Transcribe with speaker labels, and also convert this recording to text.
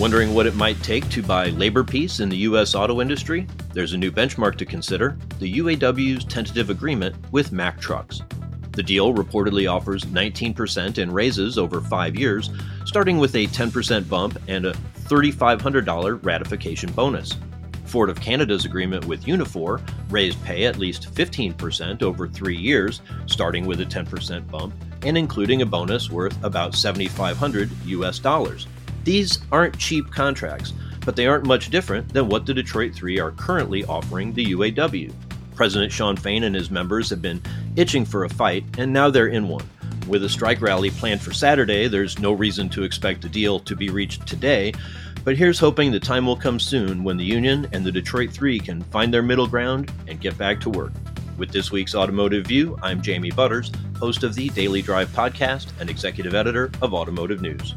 Speaker 1: Wondering what it might take to buy labor peace in the U.S. auto industry? There's a new benchmark to consider the UAW's tentative agreement with Mack Trucks. The deal reportedly offers 19% in raises over five years, starting with a 10% bump and a $3,500 ratification bonus. Ford of Canada's agreement with Unifor raised pay at least 15% over three years, starting with a 10% bump and including a bonus worth about 7,500 US dollars. These aren't cheap contracts, but they aren't much different than what the Detroit Three are currently offering the UAW. President Shawn Fain and his members have been itching for a fight, and now they're in one. With a strike rally planned for Saturday, there's no reason to expect a deal to be reached today, but here's hoping the time will come soon when the Union and the Detroit Three can find their middle ground and get back to work. With this week's Automotive View, I'm Jamie Butters, host of the Daily Drive podcast and executive editor of Automotive News.